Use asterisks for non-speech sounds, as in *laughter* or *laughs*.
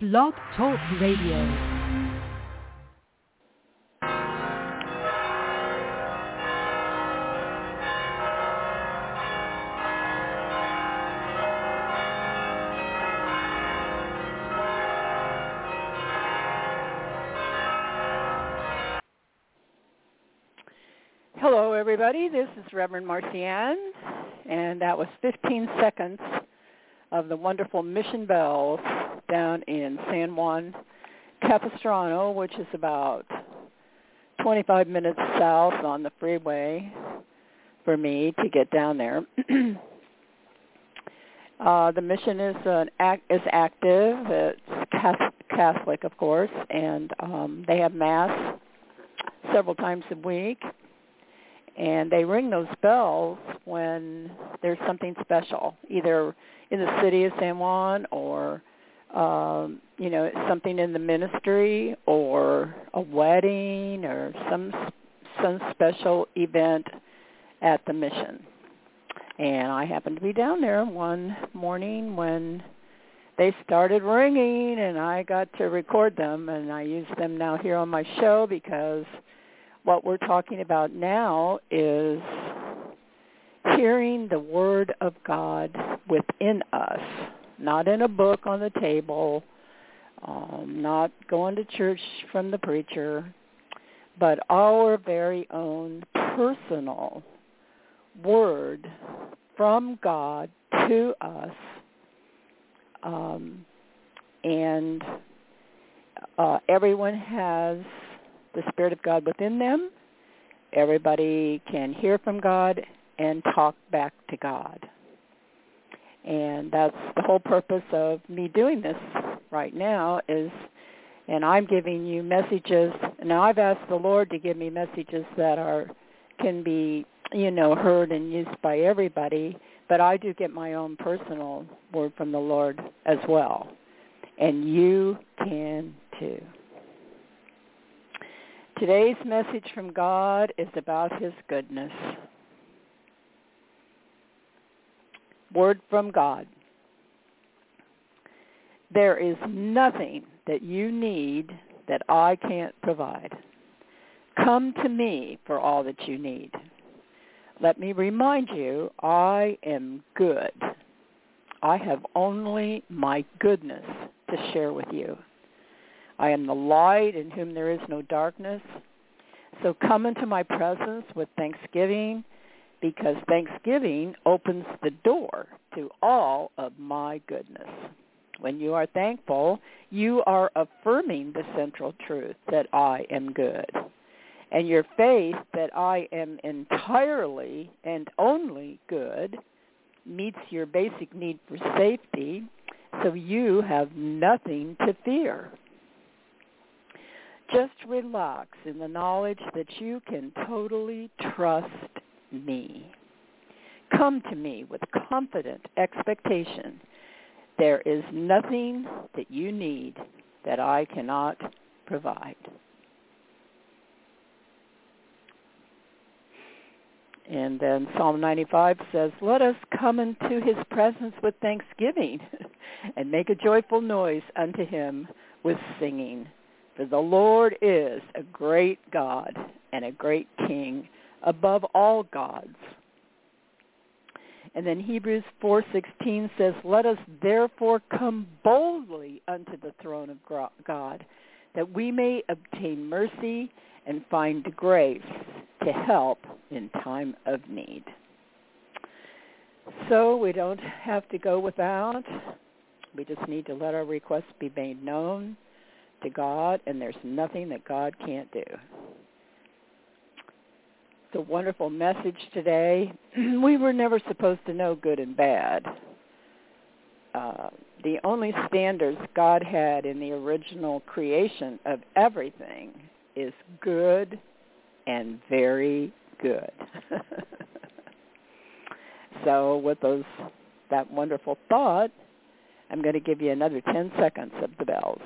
Blog Talk Radio. Hello, everybody. This is Reverend Marcianne, and that was 15 seconds of the wonderful Mission Bells down in San Juan Capistrano, which is about 25 minutes south on the freeway for me to get down there. *clears throat* uh, the mission is an act, is active. It's Catholic, of course, and um, they have mass several times a week and they ring those bells when there's something special, either in the city of San Juan or um, you know something in the ministry or a wedding or some some special event at the mission. And I happened to be down there one morning when they started ringing and I got to record them and I use them now here on my show because what we're talking about now is hearing the word of God within us, not in a book on the table, um, not going to church from the preacher, but our very own personal word from God to us. Um, and uh, everyone has the Spirit of God within them. Everybody can hear from God and talk back to God. And that's the whole purpose of me doing this right now is and I'm giving you messages. Now I've asked the Lord to give me messages that are can be, you know, heard and used by everybody, but I do get my own personal word from the Lord as well. And you can too. Today's message from God is about his goodness. Word from God. There is nothing that you need that I can't provide. Come to me for all that you need. Let me remind you, I am good. I have only my goodness to share with you. I am the light in whom there is no darkness. So come into my presence with thanksgiving because thanksgiving opens the door to all of my goodness. When you are thankful, you are affirming the central truth that I am good. And your faith that I am entirely and only good meets your basic need for safety, so you have nothing to fear. Just relax in the knowledge that you can totally trust me. Come to me with confident expectation. There is nothing that you need that I cannot provide. And then Psalm 95 says, Let us come into his presence with thanksgiving *laughs* and make a joyful noise unto him with singing. For the Lord is a great God and a great King above all gods. And then Hebrews 4:16 says, "Let us therefore come boldly unto the throne of God, that we may obtain mercy and find grace to help in time of need." So we don't have to go without. We just need to let our requests be made known to God, and there's nothing that God can't do. A wonderful message today. *clears throat* we were never supposed to know good and bad. Uh, the only standards God had in the original creation of everything is good and very good. *laughs* so with those that wonderful thought, I'm going to give you another 10 seconds of the bells.